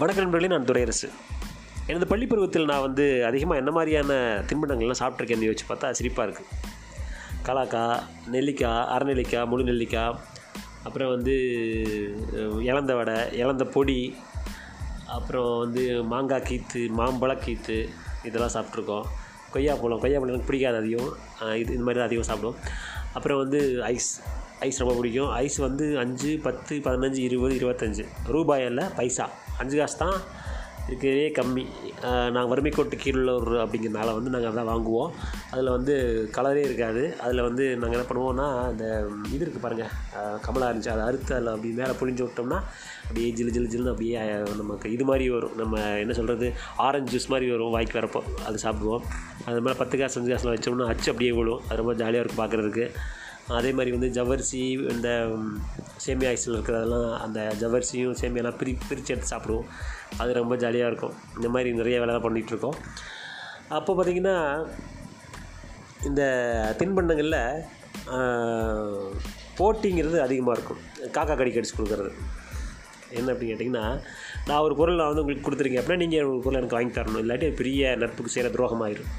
வணக்க நண்பர்களே நான் துரையரசு. எனது பள்ளி பருவத்தில் நான் வந்து அதிகமாக என்ன மாதிரியான தின்பண்டங்கள்லாம் சாப்பிட்ருக்கேன்னு யோசிச்சு பார்த்தா சிரிப்பாக இருக்குது கலாக்காய் நெல்லிக்காய் அரைநெல்லிக்காய் முழு நெல்லிக்காய் அப்புறம் வந்து அஹ், இலந்த வடை இலந்த பொடி அப்புறம் வந்து மாங்காய் கீத்து மாம்பழ கீத்து இதெல்லாம் சாப்பிட்ருக்கோம் கொய்யாப்பழம் கொய்யாப்பழம் எனக்கு பிடிக்காது அதிகம். இது இந்த மாதிரி தான் அதிகம் சாப்பிடும் அப்புறம் வந்து ஐஸ் ஐஸ் ரொம்ப பிடிக்கும். ஐஸ் வந்து அஞ்சு பத்து பதினஞ்சு இருபது இருபத்தஞ்சு. ரூபாய் பைசா. அஞ்சு காசு தான். இருக்கிறதே கம்மி. நாங்கள் வறுமை கோட்டு கீழுள்ளவர் அப்படிங்கிறனால வந்து நாங்கள் அதான் வாங்குவோம். அதில் வந்து கலரே இருக்காது. அதில் வந்து நாங்கள் என்ன பண்ணுவோம்னா அந்த இது இருக்குது பாருங்கள் கமலா இருந்துச்சு. அதை அறுத்து அதில் அப்படி மேலே புழிஞ்சு விட்டோம்னா அப்படியே ஜிலு ஜிலு ஜிலுன்னு அப்படியே நமக்கு இது மாதிரி வரும். நம்ம என்ன சொல்கிறது ஆரஞ்சு ஜூஸ் மாதிரி வரும் வாய்க்கு வரப்போ. அது சாப்பிடுவோம். அது மேலே பத்து காசு அஞ்சு காசுலாம் வச்சோம்னா அச்சு அப்படியே விழும். அது ரொம்ப ஜாலியாக இருக்கும் பார்க்குறதுக்கு அதே மாதிரி வந்து ஜவ்வரிசி இந்த சேமியா ஐஸில் இருக்கிறதெல்லாம் அந்த ஜவ்வரிசியும் சேமியாலாம் பிரி பிரித்து எடுத்து சாப்பிடுவோம். அது ரொம்ப ஜாலியாக இருக்கும். இந்த மாதிரி நிறைய வேலை பண்ணிகிட்ருக்கோம். அப்போ பார்த்திங்கன்னா இந்த தின்பண்டங்களில் போட்டிங்கிறது அதிகமாக இருக்கும். காக்கா கடிக்கு அடிச்சு கொடுக்குறது. என்ன அப்படின்னு கேட்டிங்கன்னா நான் ஒரு பொருள் நான் வந்து உங்களுக்கு கொடுத்துருக்கேன். அப்படின்னா நீங்கள் ஒரு பொருள் எனக்கு வாங்கி தரணும். இல்லாட்டி பெரிய நட்புக்கு செய்கிற துரோகமாயிரும்.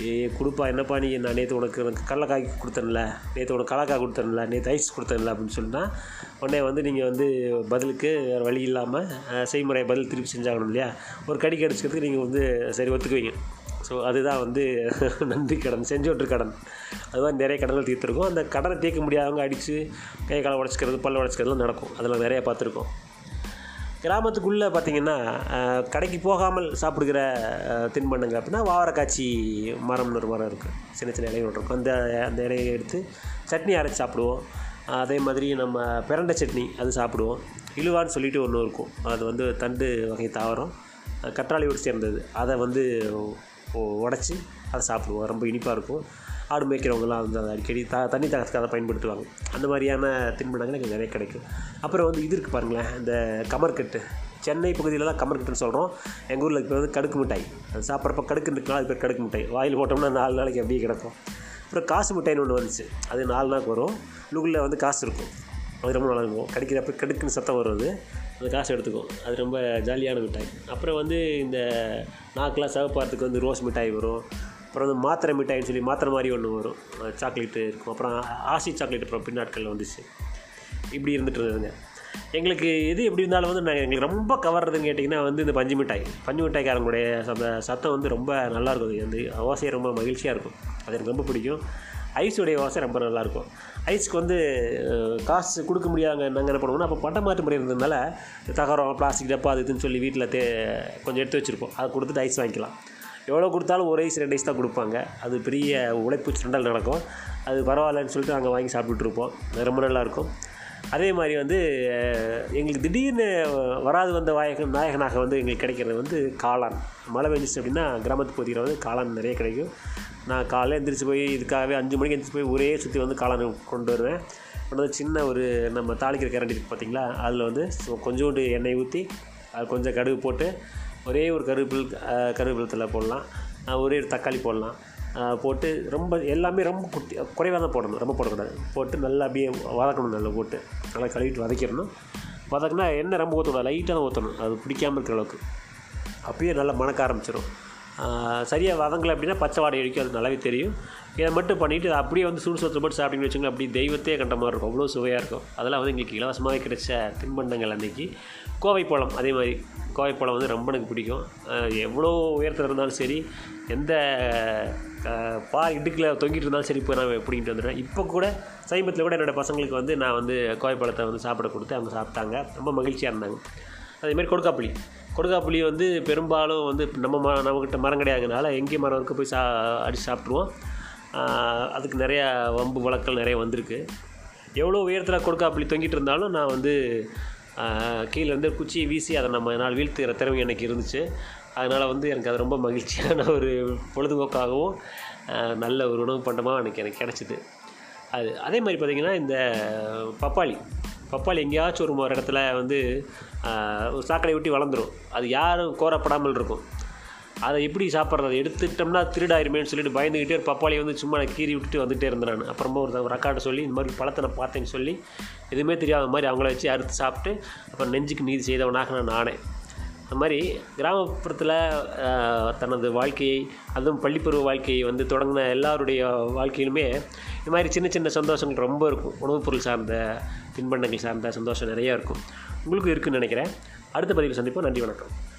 ஏ கொடுப்பா என்னப்பா நீ? நான் நேற்று உனக்கு எனக்கு கடலக்காய் கொடுத்தேன்ல. நேற்று உனக்கு கலக்காய் கொடுத்தேன்ல. நேற்று ஐஸ் கொடுத்தேன்ல அப்படின்னு சொன்னால் உடனே வந்து நீங்கள் வந்து பதிலுக்கு வேறு வழி இல்லாமல் செய்முறை பதில் திருப்பி செஞ்சாகணும் இல்லையா? ஒரு கடி கடிச்சிக்கிறதுக்கு நீங்கள் வந்து சரி ஒத்துக்குவீங்க. ஸோ அதுதான் வந்து நன்றி கடன் செஞ்சோட்டு கடன். அதுதான் நிறைய கடன்கள் தீர்த்துருக்கோம். அந்த கடனை தீர்க்க முடியாதவங்க அடித்து கை காலை உடச்சிக்கிறது பல்ல உடச்சிக்கிறதுலாம் நடக்கும். அதெல்லாம் நிறைய பார்த்துருக்கோம். கிராமத்துக்குள்ளே பார்த்திங்கன்னா கடைக்கு போகாமல் சாப்பிடுகிற தின்பண்டங்கள் அப்படின்னா வாவரக்காய்ச்சி மரம்னு ஒரு மரம் இருக்குது சின்ன சின்ன இலைகள் இருக்கும். அந்த அந்த இலையை எடுத்து சட்னி அரைச்சி சாப்பிடுவோம். அதே மாதிரி நம்ம பிரண்டை சட்னி அது சாப்பிடுவோம். இழுவான்னு சொல்லிட்டு ஒன்று இருக்கும். அது வந்து தண்டு வகை தாவரம். கற்றாழையோடு சேர்ந்தது. அதை வந்து உடச்சி அதை சாப்பிடுவோம். ரொம்ப இனிப்பாக இருக்கும். ஆடு மேய்க்கிறவங்கலாம் வந்து அதை அடிக்கடி த தண்ணி தாக்கத்துக்காக பயன்படுத்துவாங்க. அந்த மாதிரியான தின்பண்டங்கள் எனக்கு நிறைய கிடைக்கும். அப்புறம் வந்து இது இருக்குது பாருங்களேன் இந்த கமர்கட்டு. சென்னை பகுதியில் தான் கமர்கட்டுன்னு சொல்கிறோம் எங்கள் ஊரில் இப்போ வந்து கடுக்கு மிட்டாய். அது சாப்பிட்றப்ப கடுக்கு இருக்குனால அது பேர் கடுக்கு மிட்டாய். வாயில் போட்டோம்னா நாலு நாளைக்கு அப்படியே கிடக்கும். அப்புறம் காசு மிட்டாய்னு ஒன்று வந்துச்சு. அது நாலு நாளுக்கு வரும். லுகில் வந்து காசு இருக்கும். அது ரொம்ப நல்லா இருக்கும். கடிக்கிறப்ப கடுக்குன்னு சத்தம் வரும் அது அந்த காசு எடுத்துக்கும். அது ரொம்ப ஜாலியான மிட்டாய். அப்புறம் வந்து இந்த நாக்கெலாம் சவப்பாரத்துக்கு வந்து ரோஸ் மிட்டாய் வரும். அப்புறம் வந்து மாத்திரை மிட்டாய்னு சொல்லி மாத்திரை மாதிரி ஒன்று வரும். சாக்லேட்டு இருக்கும். அப்புறம் ஆசி சாக்லேட் அப்புறம் பின்னாட்கள் வந்துச்சு. இப்படி இருந்துட்டு இருந்ததுங்க. எங்களுக்கு எது எப்படி இருந்தாலும் வந்து நாங்கள் எங்களுக்கு ரொம்ப கவர்றதுன்னு கேட்டிங்கன்னா வந்து இந்த பஞ்சு மிட்டாய். பஞ்சு மிட்டாய்க்காரங்களுடைய சத்த சத்தம் வந்து ரொம்ப நல்லாயிருக்கும் அது வந்து ஓசையை ரொம்ப மகிழ்ச்சியாக இருக்கும். அது எனக்கு ரொம்ப பிடிக்கும். ஐஸுடைய ஓசை ரொம்ப நல்லாயிருக்கும் ஐஸ்க்கு வந்து காசு கொடுக்க முடியாத நாங்கள் என்ன பண்ணுவோம்னா அப்போ பட்டம் மாற்று முறை இருந்ததுனால தகரம் பிளாஸ்டிக் டப்பா அது இதுன்னு சொல்லி வீட்டில் தே கொஞ்சம் எடுத்து வச்சுருப்போம். அதை கொடுத்துட்டு ஐஸ் வாங்கிக்கலாம். எவ்வளோ கொடுத்தாலும் ஒரு ஐஸ் ரெண்டு ஐஸ் தான் கொடுப்பாங்க. அது பெரிய உழைப்பு சுண்டல் நடக்கும். அது பரவாயில்லன்னு சொல்லிட்டு நாங்கள் வாங்கி சாப்பிட்டுட்ருப்போம் ரொம்ப நல்லாயிருக்கும் அதே மாதிரி வந்து எங்களுக்கு திடீர்னு வராது வந்த வாயகன் நாயகனாக வந்து எங்களுக்கு கிடைக்கிறது வந்து காளான். மழை பெஞ்சிச்சு அப்படின்னா கிராமத்து பகுதியில் வந்து காளான் நிறைய கிடைக்கும். நான் காலையில் எழுந்திரிச்சு போய் இதுக்காகவே அஞ்சு மணிக்கு எழுந்திரிச்சு போய் ஒரே சுற்றி வந்து காளான் கொண்டு வருவேன். கொண்டு வந்து சின்ன ஒரு நம்ம தாளிக்கிற கரண்டி இருக்குது பார்த்தீங்களா அதில் வந்து கொஞ்சோண்டு எண்ணெய் ஊற்றி அது கொஞ்சம் கடுகு போட்டு ஒரே ஒரு கருவேப்பில் கருவேப்பிலத்தில் போடலாம். ஒரே ஒரு தக்காளி போடலாம். போட்டு ரொம்ப எல்லாமே ரொம்ப குட்டி குறைவாக தான் போடணும். ரொம்ப போடக்கூடாது. போட்டு நல்லா அப்படியே வதக்கணும் நல்லா போட்டு. நல்லா கழுவிட்டு வதக்கிடணும். வதக்குனா எண்ணெய் ரொம்ப ஊற்றக்கூடாது லைட்டாக தான் ஊற்றணும் அது பிடிக்காமல் இருக்கிற அளவுக்கு. அப்பயே நல்லா மணக்க ஆரம்பிச்சிடும் சரியாக வதங்கலை அப்படின்னா பச்சை வாடை அடிக்கும் அது நல்லாவே தெரியும். இதை மட்டும் பண்ணிவிட்டு அப்படியே வந்து சூடு சோத்தில் போட்டு சாப்பிட்டீங்கன்னு வச்சுக்கோங்க அப்படி தெய்வத்தையே கண்ட மாதிரி இருக்கும். அவ்வளோ சுவையாக இருக்கும். அதெல்லாம் வந்து எங்களுக்கு இலவசமாகவே கிடைச்ச தின்பண்டங்கள் அன்றைக்கி கோவை பழம் அதே மாதிரி. கோவை பழம் வந்து ரொம்ப எனக்கு பிடிக்கும். எவ்வளோ உயரத்தில் இருந்தாலும் சரி எந்த பா இடுக்கில் தொங்கிட்டு இருந்தாலும் சரி இப்போ நான் பிடிக்கிட்டு வந்துடுவேன். இப்போ கூட சமீபத்தில் கூட என்னோடய பசங்களுக்கு வந்து நான் வந்து கோவை பழத்தை வந்து சாப்பிட கொடுத்து அவங்க சாப்பிட்டாங்க. ரொம்ப மகிழ்ச்சியாக இருந்தாங்க. அதேமாதிரி கொடுக்காப்புளி. கொடுக்காப்புளி வந்து பெரும்பாலும் வந்து நம்ம ம நம்மக்கிட்ட மரம் கிடையாதுனால எங்கேயும் மரம் இருக்க போய் சா அடித்து சாப்பிட்ருவோம் அதுக்கு நிறையா வம்பு வழக்கல் நிறைய வந்திருக்கு. எவ்வளோ உயரத்தில் கொடுக்காப்புளி தொங்கிட்டு இருந்தாலும் நான் வந்து கீழே வந்து குச்சியை வீசி அதை நம்ம நாள் வீழ்த்துகிற திறமை எனக்கு இருந்துச்சு. அதனால் வந்து எனக்கு அது ரொம்ப மகிழ்ச்சியான ஒரு பொழுதுபோக்காகவும் நல்ல ஒரு உணவு பண்டமாக எனக்கு எனக்கு கிடச்சிது. அது அதே மாதிரி பார்த்திங்கன்னா இந்த பப்பாளி. பப்பாளி எங்கேயாச்சும் ஒரு ஒரு இடத்துல வந்து ஒரு சாக்கடை விட்டு வளர்ந்துரும். அது யாரும் கோரப்படாமல் இருக்கும். அதை எப்படி சாப்பிட்றது? எடுத்துட்டோம்னா திருடாயிருமேன்னு சொல்லிட்டு பயந்துக்கிட்டே ஒரு பப்பாளி வந்து சும்மா நான் கீறி விட்டுட்டு வந்துட்டே இருந்தேன் நான். அப்புறமா ஒரு ஒரு சொல்லி இந்த மாதிரி பழத்தை நான் பார்த்தேன்னு சொல்லி எதுவுமே தெரியாத மாதிரி அவங்கள வச்சு அறுத்து சாப்பிட்டு அப்புறம் நெஞ்சுக்கு நீதி செய்தவனாக நான் ஆனேன் அந்த மாதிரி கிராமப்புறத்தில் தனது வாழ்க்கையை அதுவும் பள்ளிப்பருவ வாழ்க்கையை வந்து தொடங்கின எல்லாருடைய வாழ்க்கையிலுமே இது மாதிரி சின்ன சின்ன சந்தோஷங்கள் ரொம்ப இருக்கும். உணவுப் பொருள் சார்ந்த தின்பண்டங்கள் சார்ந்த சந்தோஷம் நிறையா இருக்கும். உங்களுக்கும் இருக்குன்னு நினைக்கிறேன். அடுத்த பதிவில் சந்திப்போம். நன்றி வணக்கம்.